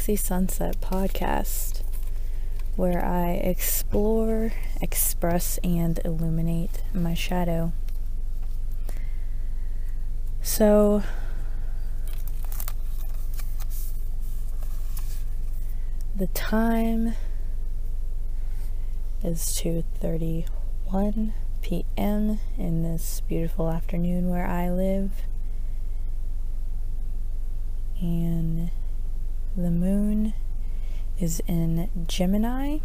Sunset podcast, where I explore, express, and illuminate my shadow. So, the time is 2:31 p.m. in this beautiful afternoon where I live. And the moon is in Gemini.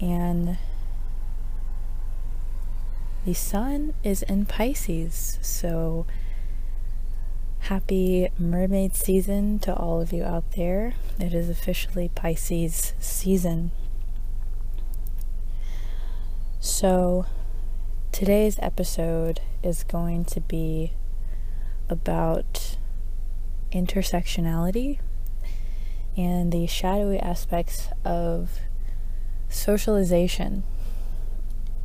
And the sun is in Pisces. So happy mermaid season to all of you out there. It is officially Pisces season. So, today's episode is going to be about intersectionality and the shadowy aspects of socialization.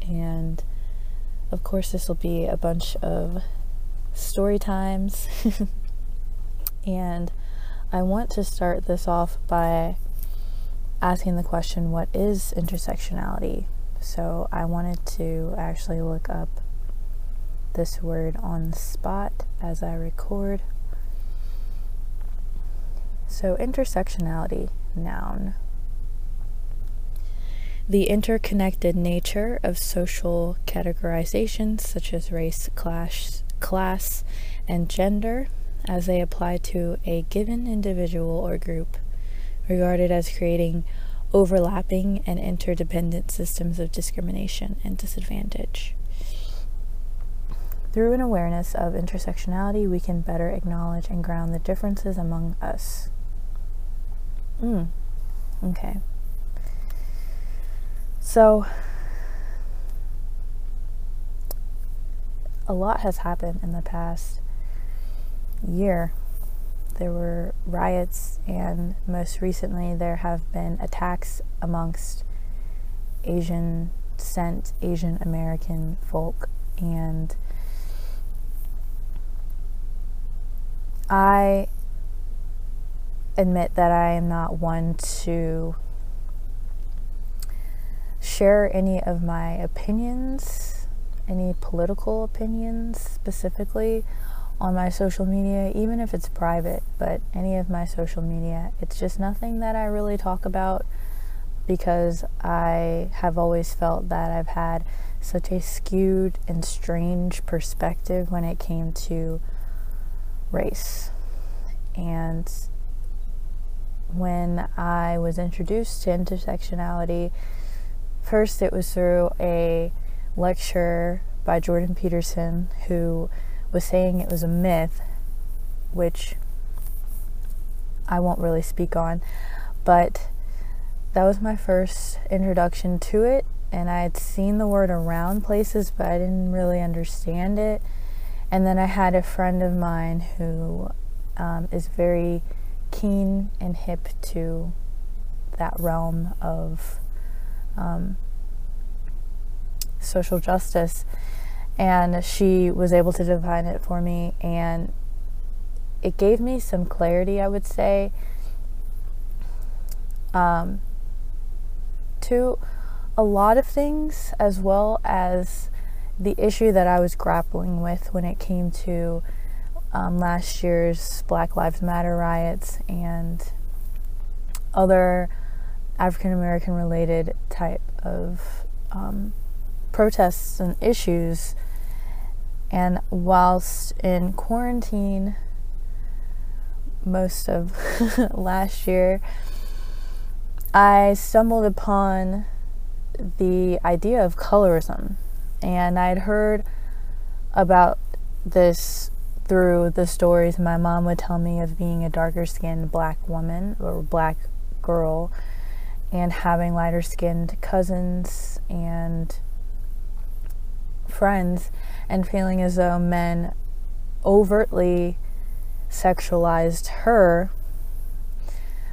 And of course, this will be a bunch of story times. and I want to start this off by asking the question what is intersectionality? So I wanted to actually look up this word on the spot as I record. So, intersectionality, noun. The interconnected nature of social categorizations such as race, class, class, and gender as they apply to a given individual or group, regarded as creating overlapping and interdependent systems of discrimination and disadvantage. Through an awareness of intersectionality, we can better acknowledge and ground the differences among us. Hmm. Okay. So, a lot has happened in the past year there were riots, and most recently, there have been attacks amongst Asian sent Asian American folk. And I admit that I am not one to share any of my opinions, any political opinions specifically on my social media, even if it's private, but any of my social media, it's just nothing that I really talk about because I have always felt that I've had such a skewed and strange perspective when it came to race. And when I was introduced to intersectionality, first it was through a lecture by Jordan Peterson, who was saying it was a myth, which I won't really speak on, but that was my first introduction to it. And I had seen the word around places, but I didn't really understand it. And then I had a friend of mine who um, is very keen and hip to that realm of um, social justice. And she was able to define it for me and it gave me some clarity i would say. Um, to a lot of things as well as the issue that i was grappling with when it came to um, last year's black lives matter riots and other african american related type of um, protests and issues. And whilst in quarantine most of last year, I stumbled upon the idea of colorism. And I'd heard about this through the stories my mom would tell me of being a darker skinned black woman or black girl and having lighter skinned cousins and friends and feeling as though men overtly sexualized her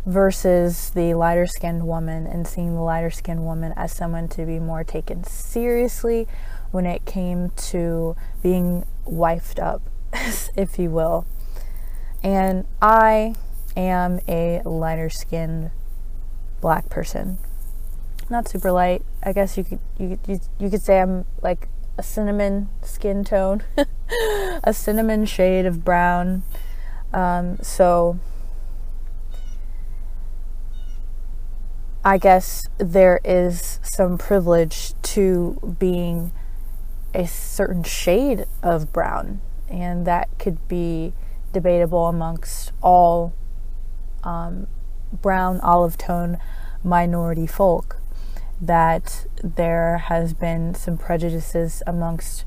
versus the lighter skinned woman and seeing the lighter skinned woman as someone to be more taken seriously, when it came to being wifed up, if you will. And I am a lighter skinned black person. Not super light. I guess you could you you could say I'm like a cinnamon skin tone, a cinnamon shade of brown. Um, so I guess there is some privilege to being a certain shade of brown, and that could be debatable amongst all um, brown olive tone minority folk that there has been some prejudices amongst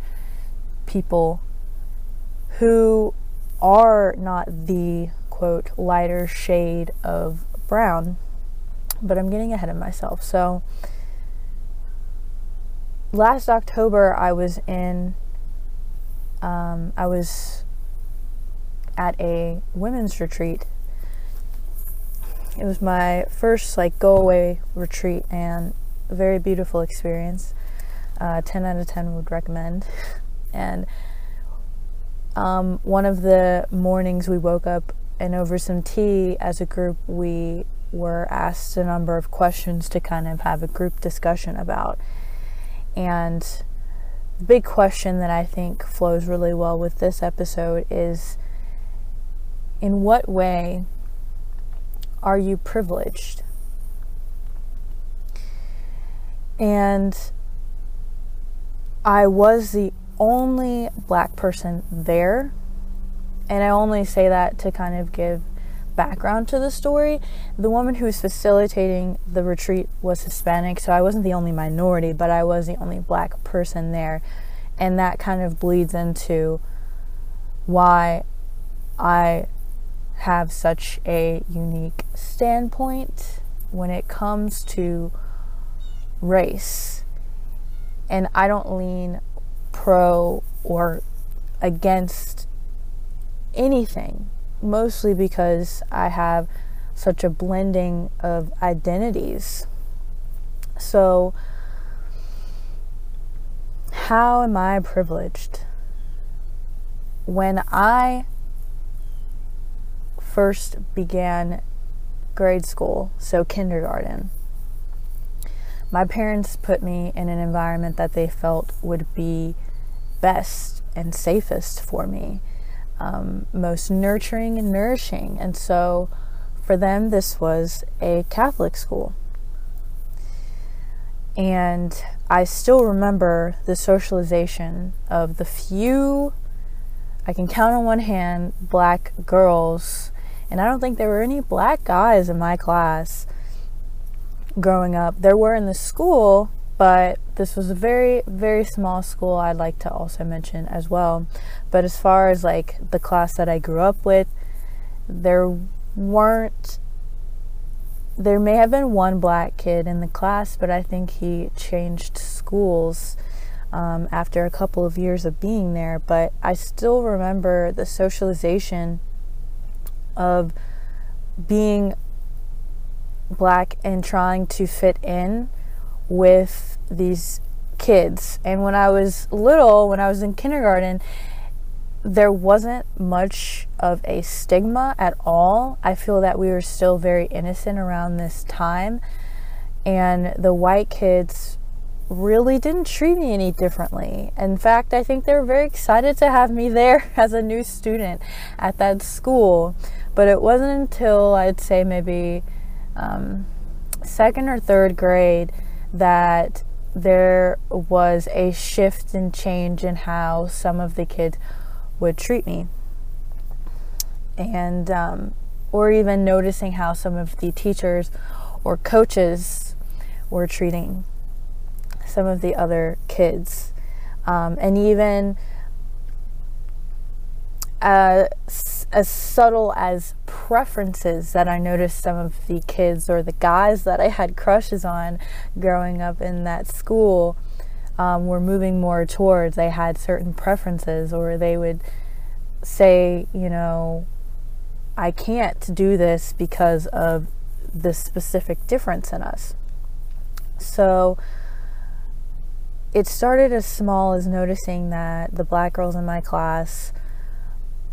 people who are not the quote lighter shade of brown but I'm getting ahead of myself. So last October I was in um, I was at a women's retreat it was my first like go away retreat and a very beautiful experience. Uh, 10 out of 10 would recommend. And um, one of the mornings we woke up and over some tea as a group, we were asked a number of questions to kind of have a group discussion about. And the big question that I think flows really well with this episode is in what way are you privileged? And I was the only black person there. And I only say that to kind of give background to the story. The woman who was facilitating the retreat was Hispanic, so I wasn't the only minority, but I was the only black person there. And that kind of bleeds into why I have such a unique standpoint when it comes to race. And I don't lean pro or against anything, mostly because I have such a blending of identities. So, how am I privileged? When I first began grade school, so kindergarten, my parents put me in an environment that they felt would be best and safest for me, um, most nurturing and nourishing. And so for them, this was a Catholic school. And I still remember the socialization of the few, I can count on one hand, black girls and I don't think there were any black guys in my class growing up. There were in the school, but this was a very, very small school, I'd like to also mention as well. But as far as like the class that I grew up with, there weren't there may have been one black kid in the class, but I think he changed schools um, after a couple of years of being there. But I still remember the socialization of being black and trying to fit in with these kids. And when I was little, when I was in kindergarten, there wasn't much of a stigma at all. I feel that we were still very innocent around this time. And the white kids really didn't treat me any differently. In fact, I think they were very excited to have me there as a new student at that school. But it wasn't until I'd say maybe um, second or third grade that there was a shift and change in how some of the kids would treat me. And, um, or even noticing how some of the teachers or coaches were treating some of the other kids. Um, and even uh, as subtle as preferences that I noticed some of the kids or the guys that I had crushes on growing up in that school um, were moving more towards. They had certain preferences, or they would say, you know, I can't do this because of this specific difference in us. So, it started as small as noticing that the black girls in my class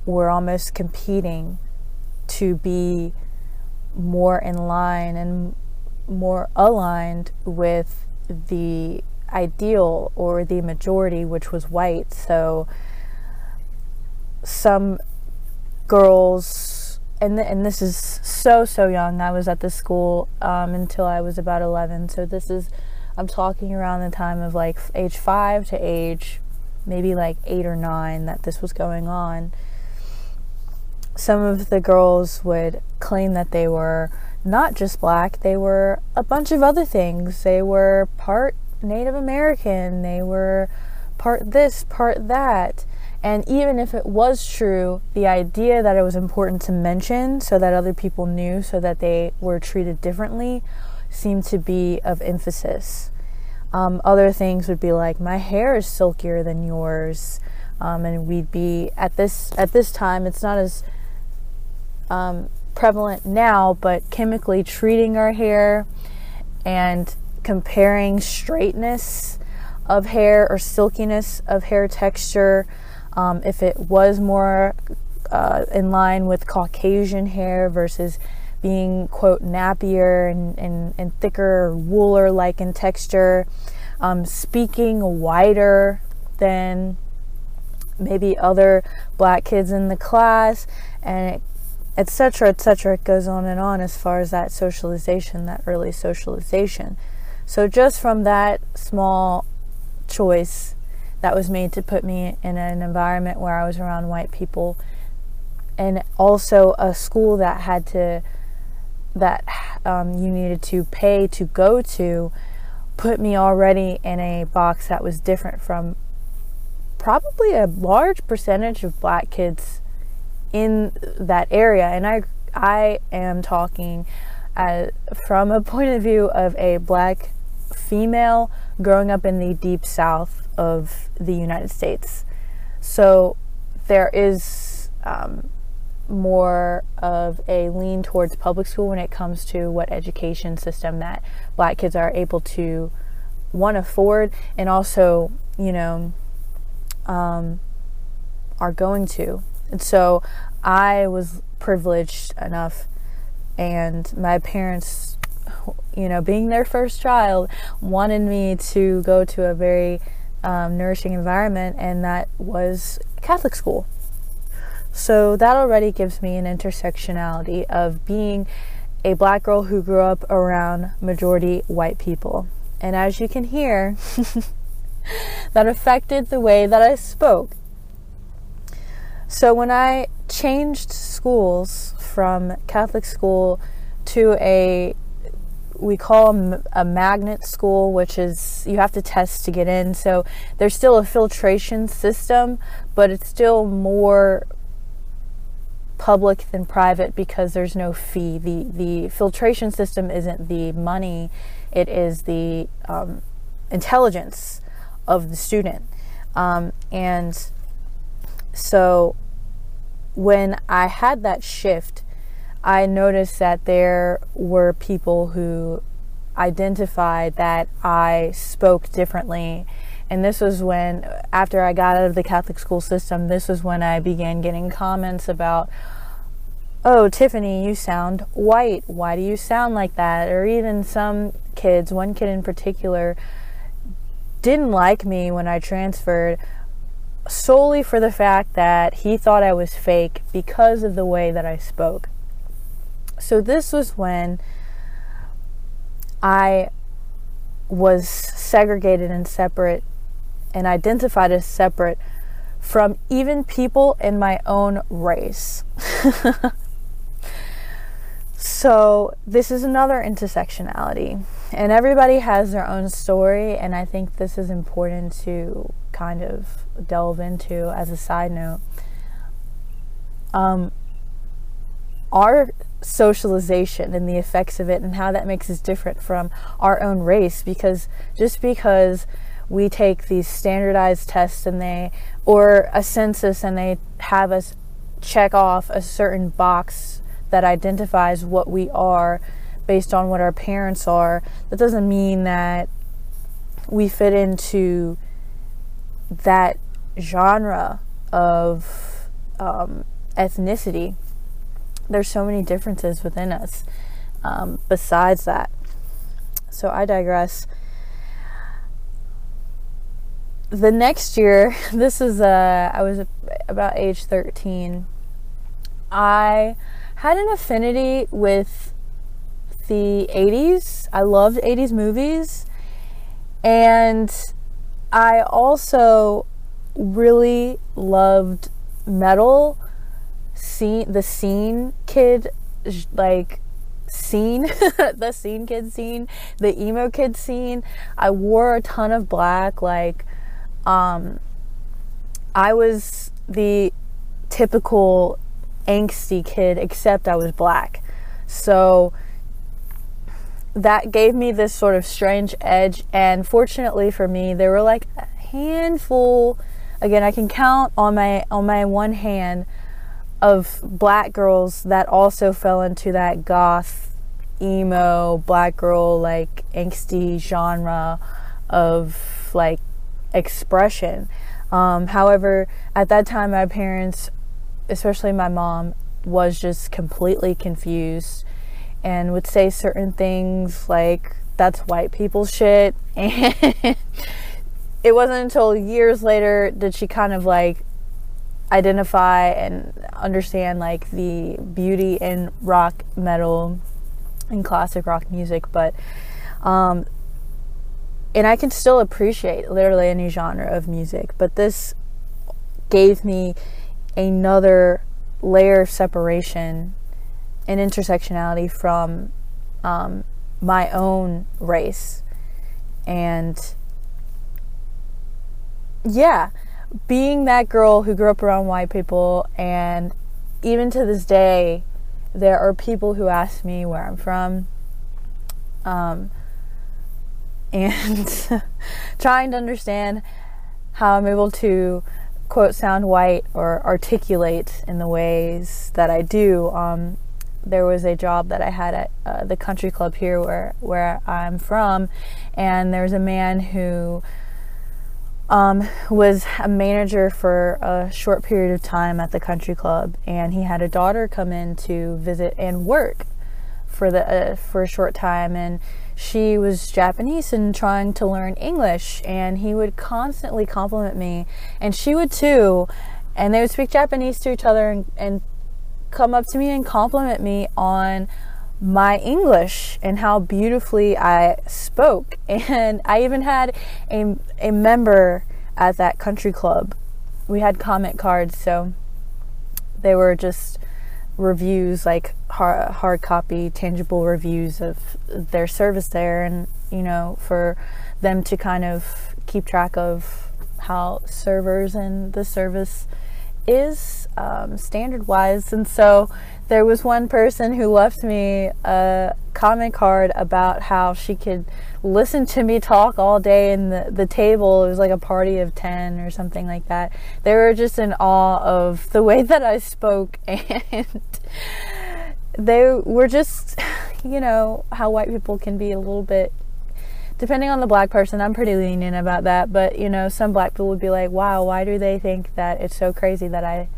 were almost competing to be more in line and more aligned with the ideal or the majority, which was white. So some girls, and th- and this is so so young. I was at the school um, until I was about eleven. So this is I'm talking around the time of like age five to age maybe like eight or nine that this was going on. Some of the girls would claim that they were not just black, they were a bunch of other things. They were part Native American, they were part this, part that. And even if it was true, the idea that it was important to mention so that other people knew so that they were treated differently seemed to be of emphasis. Um, other things would be like, my hair is silkier than yours. Um, and we'd be at this at this time it's not as um, prevalent now, but chemically treating our hair and comparing straightness of hair or silkiness of hair texture. Um, if it was more uh, in line with Caucasian hair versus being, quote, nappier and, and, and thicker, wooler like in texture, um, speaking wider than maybe other black kids in the class, and etc., etc. It goes on and on as far as that socialization, that early socialization. So, just from that small choice that was made to put me in an environment where I was around white people, and also a school that had to, that um, you needed to pay to go to, put me already in a box that was different from probably a large percentage of black kids in that area. And I, I am talking uh, from a point of view of a black female growing up in the deep south of the United States. So there is um, more of a lean towards public school when it comes to what education system that black kids are able to one afford and also you know um, are going to and so I was privileged enough and my parents you know, being their first child, wanted me to go to a very um, nourishing environment, and that was Catholic school. So that already gives me an intersectionality of being a black girl who grew up around majority white people. And as you can hear, that affected the way that I spoke. So when I changed schools from Catholic school to a we call a magnet school, which is you have to test to get in. So there's still a filtration system, but it's still more public than private because there's no fee. The the filtration system isn't the money; it is the um, intelligence of the student. Um, and so when I had that shift I noticed that there were people who identified that I spoke differently. And this was when, after I got out of the Catholic school system, this was when I began getting comments about, oh, Tiffany, you sound white. Why do you sound like that? Or even some kids, one kid in particular, didn't like me when I transferred solely for the fact that he thought I was fake because of the way that I spoke. So this was when I was segregated and separate and identified as separate from even people in my own race. so, this is another intersectionality, and everybody has their own story, and I think this is important to kind of delve into as a side note. Um, our socialization and the effects of it and how that makes us different from our own race because just because we take these standardized tests and they or a census and they have us check off a certain box that identifies what we are based on what our parents are that doesn't mean that we fit into that genre of um, ethnicity. There's so many differences within us um, besides that. So I digress. The next year, this is uh, I was about age 13. I had an affinity with the 80s. I loved 80s movies. And I also really loved metal scene the scene kid like scene the scene kid scene the emo kid scene. I wore a ton of black like um i was the typical angsty kid except i was black. So that gave me this sort of strange edge and fortunately for me there were like a handful again i can count on my on my one hand of black girls that also fell into that goth emo black girl like angsty genre of like expression. Um, however at that time my parents especially my mom was just completely confused and would say certain things like that's white people shit. And it wasn't until years later did she kind of like identify and understand like the beauty in rock metal and classic rock music but um and I can still appreciate literally any genre of music but this gave me another layer of separation and intersectionality from um, my own race. And yeah being that girl who grew up around white people, and even to this day, there are people who ask me where I'm from. Um, and trying to understand how I'm able to quote sound white or articulate in the ways that I do. Um, there was a job that I had at uh, the country club here where where I'm from, and there was a man who um, was a manager for a short period of time at the country club, and he had a daughter come in to visit and work for the uh, for a short time, and she was Japanese and trying to learn English, and he would constantly compliment me, and she would too, and they would speak Japanese to each other and, and come up to me and compliment me on my English and how beautifully I spoke. And I even had a, a member at that country club. We had comment cards, so they were just reviews, like hard, hard copy, tangible reviews of their service there, and you know, for them to kind of keep track of how servers and the service is um, standard wise. And so there was one person who left me a comment card about how she could listen to me talk all day in the, the table. It was like a party of 10 or something like that. They were just in awe of the way that I spoke and they were just, you know, how white people can be a little bit depending on the black person, I'm pretty lenient about that. But you know, some black people would be like, "Wow, why do they think that it's so crazy that I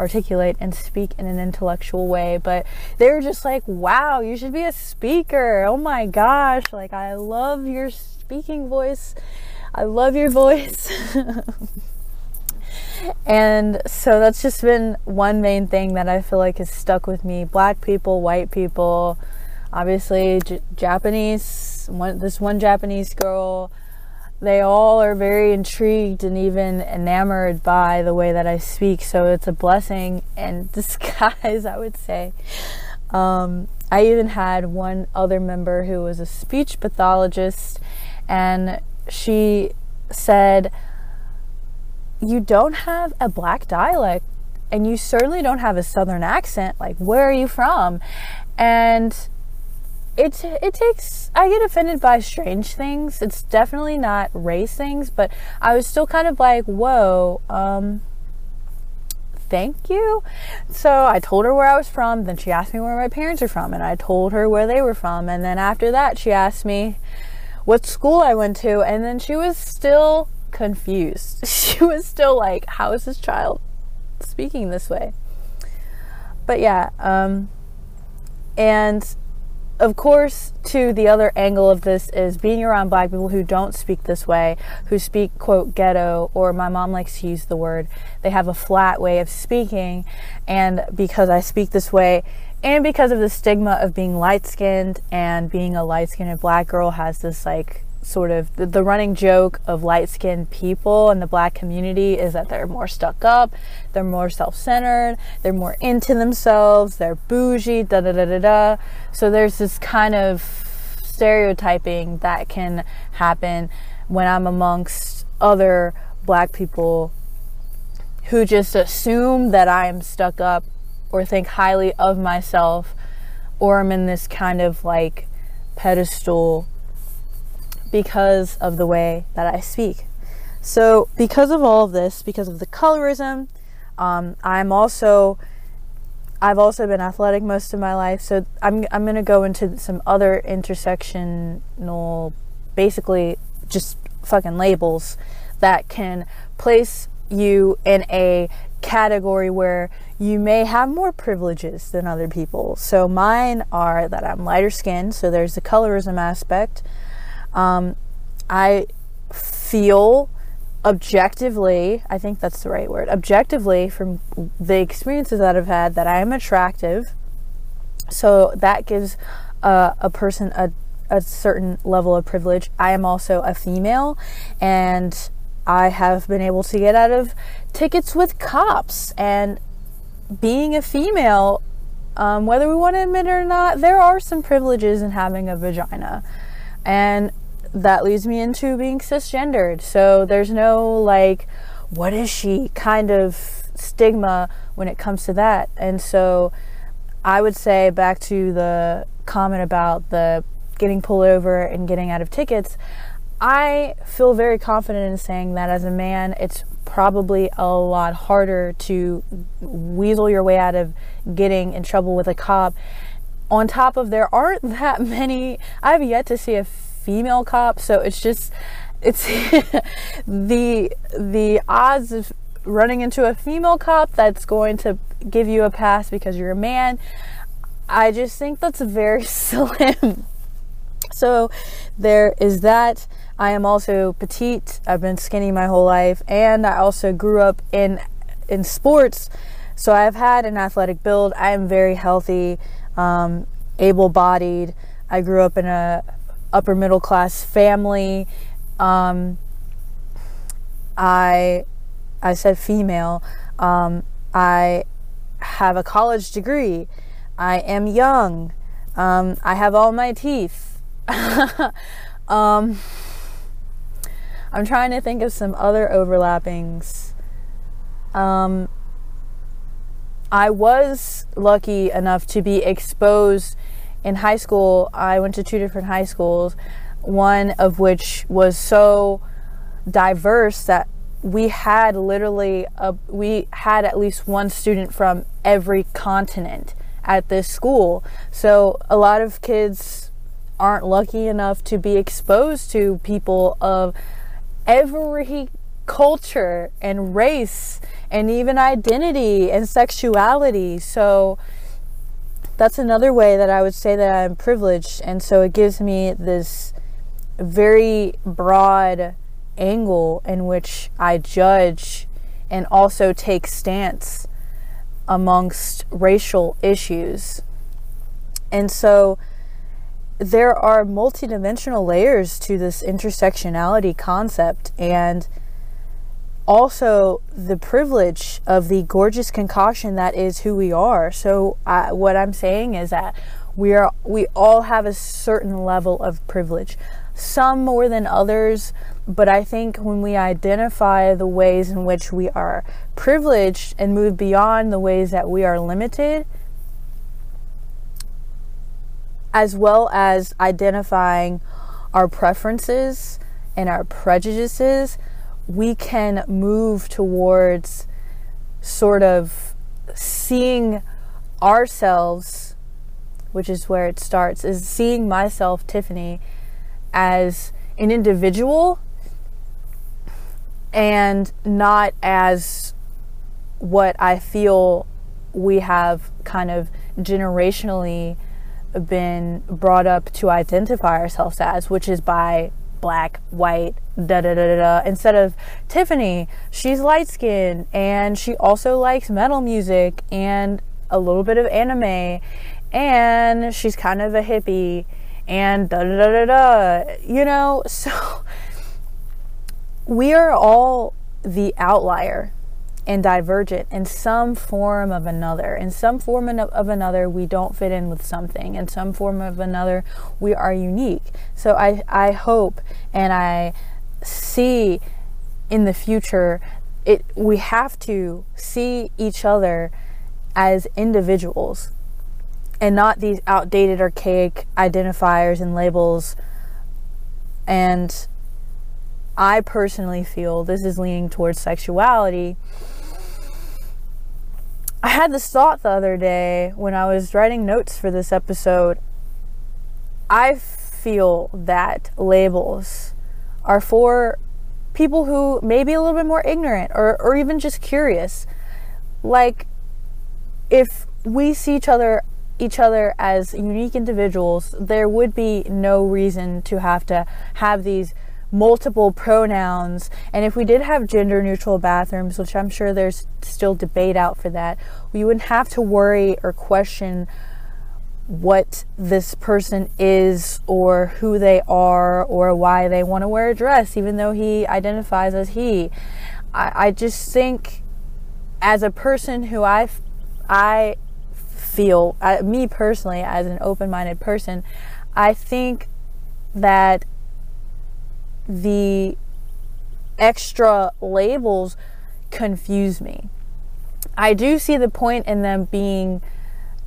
articulate and speak in an intellectual way, but they were just like, wow, you should be a speaker. Oh my gosh. Like, I love your speaking voice. I love your voice. and so that's just been one main thing that I feel like has stuck with me. Black people, white people, obviously J- Japanese, one, this one Japanese girl they all are very intrigued and even enamored by the way that I speak. So it's a blessing and disguise, I would say. Um, I even had one other member who was a speech pathologist, and she said, You don't have a black dialect, and you certainly don't have a southern accent. Like, where are you from? And it it takes I get offended by strange things. It's definitely not race things, but I was still kind of like, "Whoa, um thank you." So I told her where I was from, then she asked me where my parents are from, and I told her where they were from, and then after that she asked me what school I went to, and then she was still confused. She was still like, How is this child speaking this way? But yeah, um, and of course, to the other angle of this is being around black people who don't speak this way, who speak, quote, ghetto, or my mom likes to use the word, they have a flat way of speaking. And because I speak this way, and because of the stigma of being light skinned and being a light skinned black girl has this like sort of the, the running joke of light skinned people in the black community is that they're more stuck up, they're more self centered, they're more into themselves, they're bougie, da da da da da. So there's this kind of stereotyping that can happen when I'm amongst other black people who just assume that I'm stuck up or think highly of myself or I'm in this kind of like pedestal because of the way that I speak. So, because of all of this, because of the colorism, um, I'm also I've also been athletic most of my life. So I'm I'm gonna go into some other intersectional, basically just fucking labels that can place you in a category where you may have more privileges than other people. So mine are that I'm lighter skinned, so there's the colorism aspect. Um, I feel objectively, I think that's the right word, objectively from the experiences that I've had that I am attractive. So that gives uh, a person a, a certain level of privilege. I am also a female and I have been able to get out of tickets with cops. And being a female, um, whether we want to admit it or not, there are some privileges in having a vagina. And that leads me into being cisgendered. So there's no like, what is she kind of stigma when it comes to that. And so I would say back to the comment about the getting pulled over and getting out of tickets. I feel very confident in saying that as a man, it's probably a lot harder to weasel your way out of getting in trouble with a cop. On top of there aren't that many, I've yet to see a female cop, so it's just it's the the odds of running into a female cop that's going to give you a pass because you're a man. I just think that's very slim. So there is that. I am also petite. I've been skinny my whole life, and I also grew up in in sports. So I've had an athletic build. I am very healthy, um, able-bodied. I grew up in a upper middle class family. Um, I I said female. Um, I have a college degree. I am young. Um, I have all my teeth. um, I'm trying to think of some other overlappings. I was lucky enough to be exposed in high school. I went to two different high schools, one of which was so diverse that we had literally a, we had at least one student from every continent at this school. So a lot of kids aren't lucky enough to be exposed to people of every culture and race and even identity and sexuality. So that's another way that I would say that I'm privileged. And so it gives me this very broad angle in which I judge and also take stance amongst racial issues. And so there are multidimensional layers to this intersectionality concept and also the privilege of the gorgeous concoction that is who we are. So uh, what I'm saying is that we are we all have a certain level of privilege. Some more than others, but I think when we identify the ways in which we are privileged and move beyond the ways that we are limited, as well as identifying our preferences and our prejudices, we can move towards sort of seeing ourselves, which is where it starts, is seeing myself, Tiffany, as an individual and not as what I feel we have kind of generationally been brought up to identify ourselves as, which is by black, white, da da da da. Instead of Tiffany, she's light skinned and she also likes metal music and a little bit of anime and she's kind of a hippie and da da da da da. You know, so we are all the outlier and divergent in some form of another. In some form of another, we don't fit in with something. In some form of another, we are unique. So I, I hope and I see in the future it we have to see each other as individuals and not these outdated archaic identifiers and labels and I personally feel this is leaning towards sexuality. I had this thought the other day when I was writing notes for this episode. I feel that labels are for people who may be a little bit more ignorant or, or even just curious. Like, if we see each other each other as unique individuals, there would be no reason to have to have these multiple pronouns. And if we did have gender neutral bathrooms, which I'm sure there's still debate out for that, we wouldn't have to worry or question what this person is or who they are or why they want to wear a dress, even though he identifies as he. I, I just think, as a person who I, I feel, uh, me personally, as an open minded person, I think that the extra labels confuse me. I do see the point in them being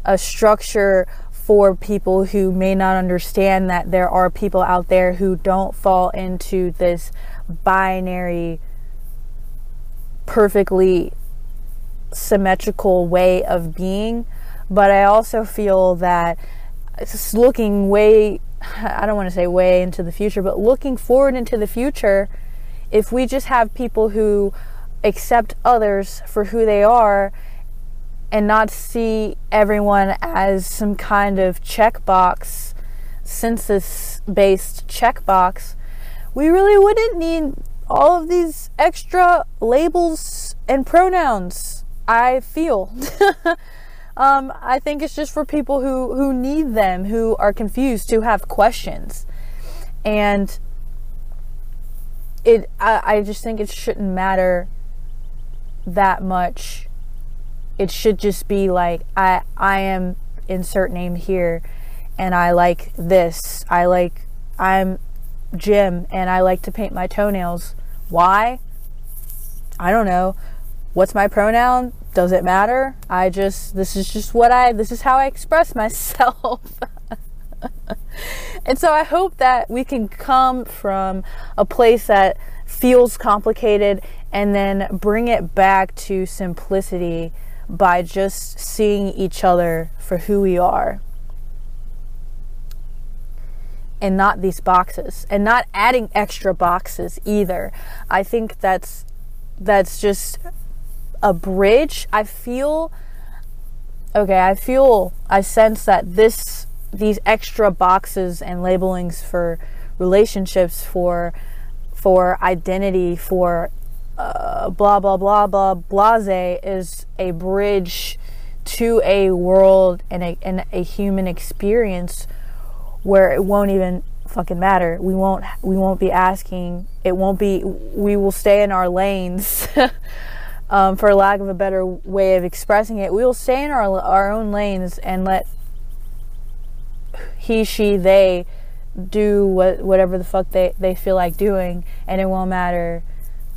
a structure for people who may not understand that there are people out there who don't fall into this binary, perfectly symmetrical way of being. But I also feel that it's looking way I don't want to say way into the future, but looking forward into the future, if we just have people who accept others for who they are and not see everyone as some kind of checkbox, census based checkbox, we really wouldn't need all of these extra labels and pronouns, I feel. Um, I think it's just for people who, who need them, who are confused, who have questions. And it I, I just think it shouldn't matter that much. It should just be like I I am insert name here and I like this. I like I'm Jim and I like to paint my toenails. Why? I don't know. What's my pronoun? does it matter? I just, this is just what I, this is how I express myself. and so I hope that we can come from a place that feels complicated and then bring it back to simplicity by just seeing each other for who we are and not these boxes and not adding extra boxes either. I think that's that's just a bridge. I feel okay, I feel I sense that this these extra boxes and labelings for relationships for for identity for uh, blah blah blah blah blase is a bridge to a world and a, and a human experience where it won't even fucking matter. We won't we won't be asking. It won't be we will stay in our lanes um, for lack of a better way of expressing it, we will stay in our, our own lanes and let he, she, they do what, whatever the fuck they, they feel like doing, and it won't matter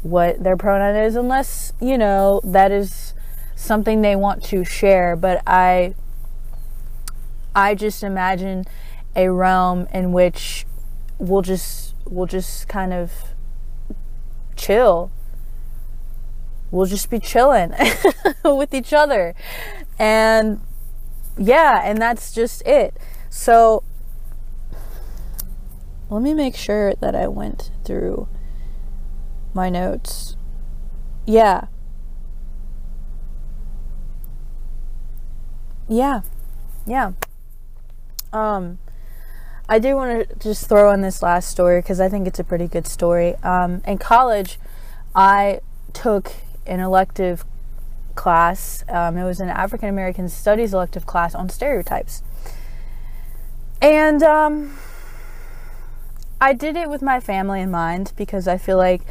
what their pronoun is unless, you know, that is something they want to share. But I, I just imagine a realm in which we'll just, we'll just kind of chill we'll just be chilling with each other. And yeah, and that's just it. So let me make sure that I went through my notes. Yeah. Yeah. Yeah. Um I do want to just throw in this last story because I think it's a pretty good story. Um, in college, I took an elective class. Um, it was an African American Studies elective class on stereotypes. And um, I did it with my family in mind because I feel like,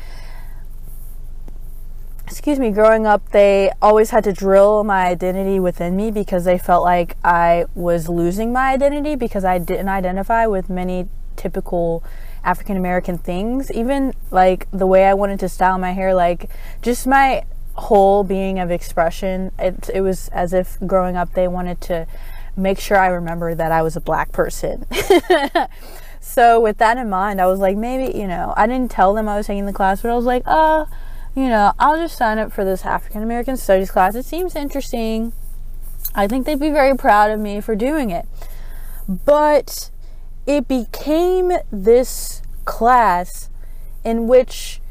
excuse me, growing up, they always had to drill my identity within me because they felt like I was losing my identity because I didn't identify with many typical African American things. Even like the way I wanted to style my hair, like just my whole being of expression. It, it was as if growing up they wanted to make sure I remember that I was a black person. so with that in mind, I was like, maybe, you know, I didn't tell them I was taking the class, but I was like, oh, you know, I'll just sign up for this African American Studies class. It seems interesting. I think they'd be very proud of me for doing it. But it became this class in which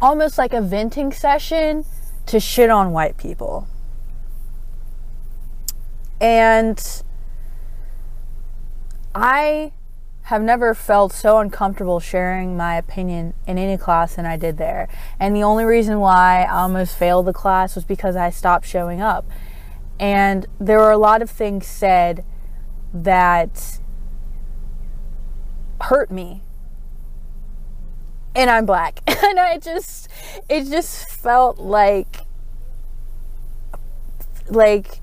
almost like a venting session to shit on white people. And I have never felt so uncomfortable sharing my opinion in any class than I did there. And the only reason why I almost failed the class was because I stopped showing up. And there were a lot of things said that hurt me. And I'm black. and I just it just felt like like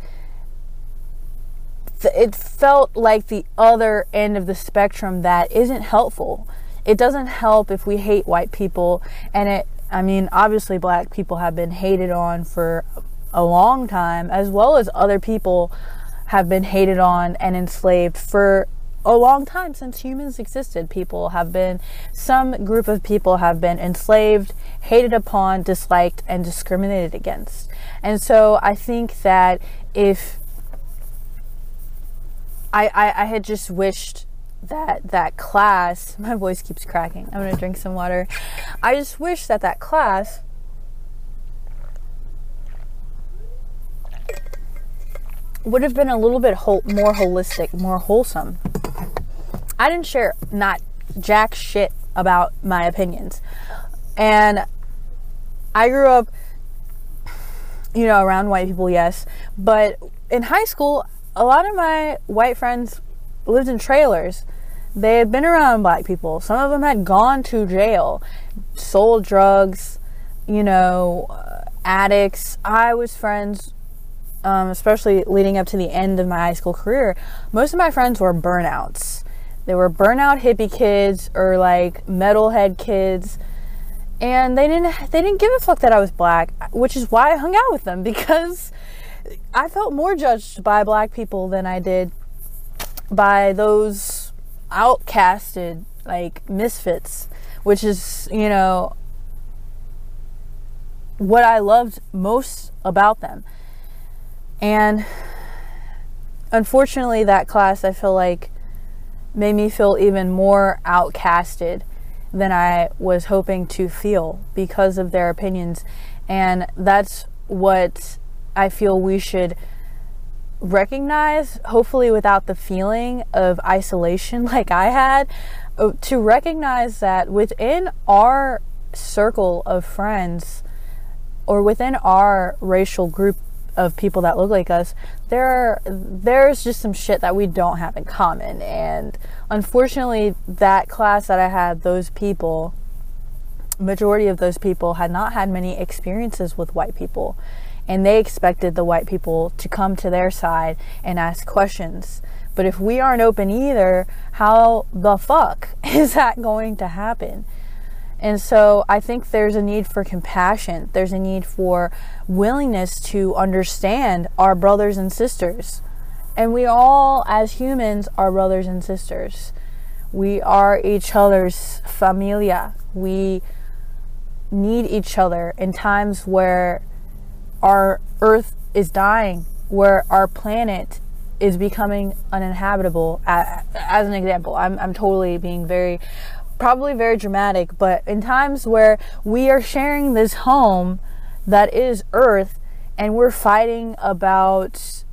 it felt like the other end of the spectrum that isn't helpful. It doesn't help if we hate white people, and it, I mean, obviously, black people have been hated on for a long time, as well as other people have been hated on and enslaved for a long time since humans existed. People have been, some group of people have been enslaved, hated upon, disliked, and discriminated against. And so I think that if I, I, I had just wished that that class my voice keeps cracking i'm gonna drink some water i just wish that that class would have been a little bit more holistic more wholesome i didn't share not jack shit about my opinions and i grew up you know around white people yes but in high school a lot of my white friends lived in trailers. They had been around black people. Some of them had gone to jail, sold drugs, you know, uh, addicts. I was friends, um, especially leading up to the end of my high school career. Most of my friends were burnouts. They were burnout hippie kids or like metalhead kids and they didn't they didn't give a fuck that I was black, which is why I hung out with them because I felt more judged by black people than I did by those outcasted, like misfits, which is, you know, what I loved most about them. And unfortunately, that class I feel like made me feel even more outcasted than I was hoping to feel because of their opinions. And that's what I feel we should recognize, hopefully without the feeling of isolation like I had, uh, to recognize that within our circle of friends or within our racial group of people that look like us, there there's just some shit that we don't have in common. And unfortunately, that class that I had, those people, majority of those people had not had many experiences with white people and they expected the white people to come to their side and ask questions. But if we aren't open either, how the fuck is that going to happen? And so I think there's a need for compassion. There's a need for willingness to understand our brothers and sisters. And we all, as humans, are brothers and sisters. We are each other's familia. We need each other in times where our earth is dying, where our planet is becoming uninhabitable. As an example, I'm, I'm totally being very, probably very dramatic, but in times where we are sharing this home that is Earth and we're fighting about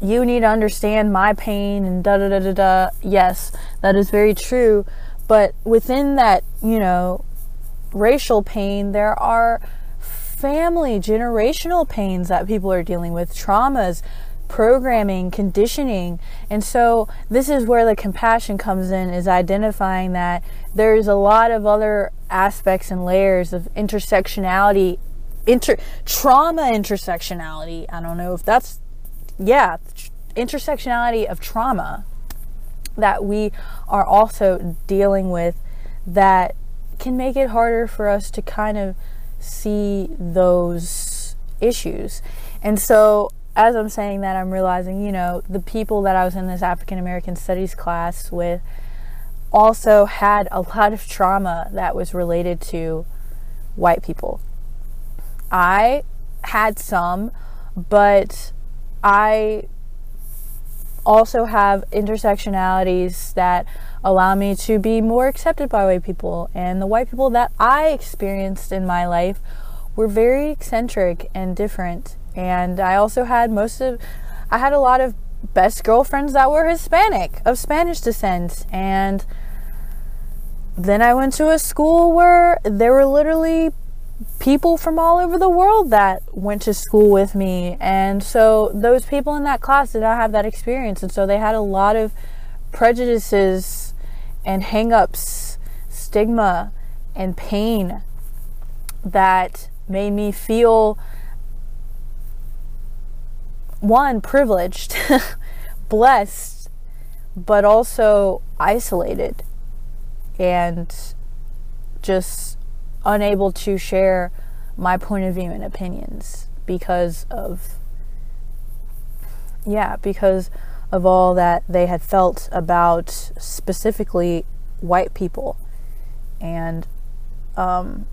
you need to understand my pain and da da da da da. Yes, that is very true. But within that, you know, racial pain, there are family, generational pains that people are dealing with, traumas, programming, conditioning. And so this is where the compassion comes in is identifying that there's a lot of other aspects and layers of intersectionality, inter trauma intersectionality. I don't know if that's yeah, intersectionality of trauma that we are also dealing with that can make it harder for us to kind of see those issues. And so, as I'm saying that, I'm realizing, you know, the people that I was in this African American studies class with also had a lot of trauma that was related to white people. I had some, but I also have intersectionalities that allow me to be more accepted by white people. And the white people that I experienced in my life were very eccentric and different. And I also had most of, I had a lot of best girlfriends that were Hispanic, of Spanish descent. And then I went to a school where there were literally people from all over the world that went to school with me. And so those people in that class did not have that experience. And so they had a lot of prejudices and hangups, stigma, and pain that made me feel one, privileged, blessed, but also isolated and just unable to share my point of view and opinions because of yeah because of all that they had felt about specifically white people. And um,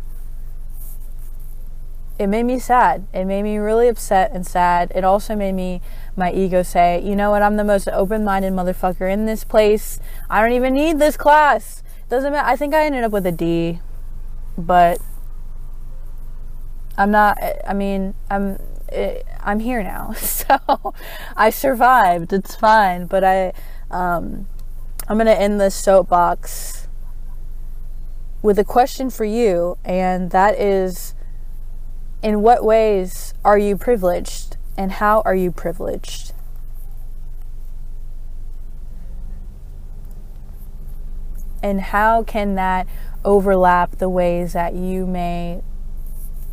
it made me sad. It made me really upset and sad. It also made me my ego say you know what? I'm the most open-minded motherfucker in this place. I don't even need this class. Doesn't matter i think i ended up with a d but I'm not I mean I'm I'm here now. So I survived. It's fine but I um, I'm gonna end this soapbox with a question for you and that is in what ways are you privileged and how are you privileged and how can that overlap the ways that you may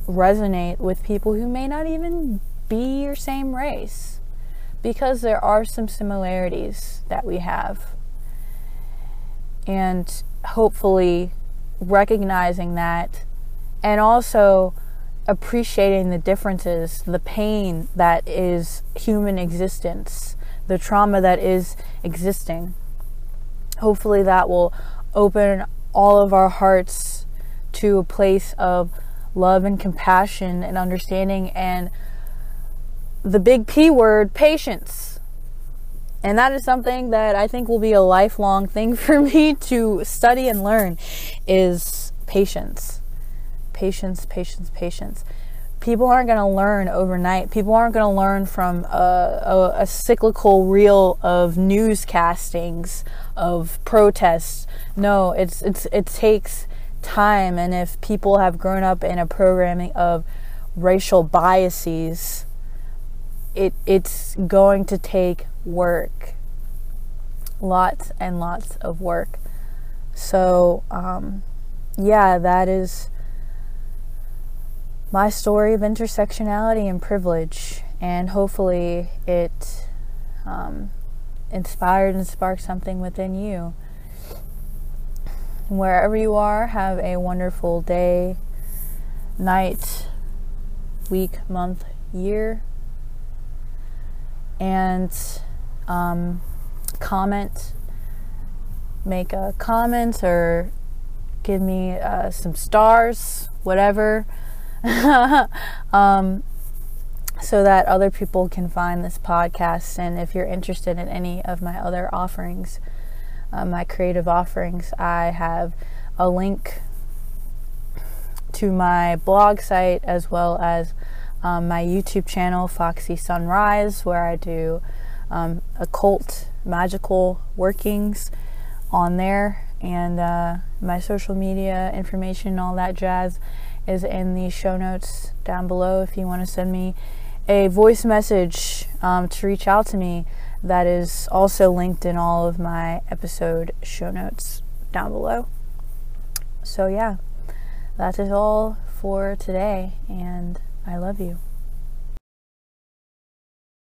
resonate with people who may not even be your same race because there are some similarities that we have. And hopefully recognizing that and also appreciating the differences, the pain that is human existence, the trauma that is existing. Hopefully that will open all of our hearts to a place of love and compassion and understanding and the big P word, patience. And that is something that I think will be a lifelong thing for me to study and learn is patience. Patience, patience, patience. People aren't going to learn overnight. People aren't going to learn from a, a, a cyclical reel of newscastings of protests. No, it's it's it takes time and if people have grown up in a programming of racial biases, it it's going to take work. Lots and lots of work. So, um, yeah, that is my story of intersectionality and privilege, and hopefully it um, inspired and sparked something within you. Wherever you are, have a wonderful day, night, week, month, year. And um, comment, make a comment, or give me uh, some stars, whatever. um, so that other people can find this podcast. And if you're interested in any of my other offerings, uh, my creative offerings, I have a link to my blog site as well as um, my YouTube channel, Foxy Sunrise, where I do um, occult, magical workings on there. And uh, my social media information, all that jazz, is in the show notes down below if you want to send me a voice message um, to reach out to me. That is also linked in all of my episode show notes down below. So, yeah, that is all for today, and I love you.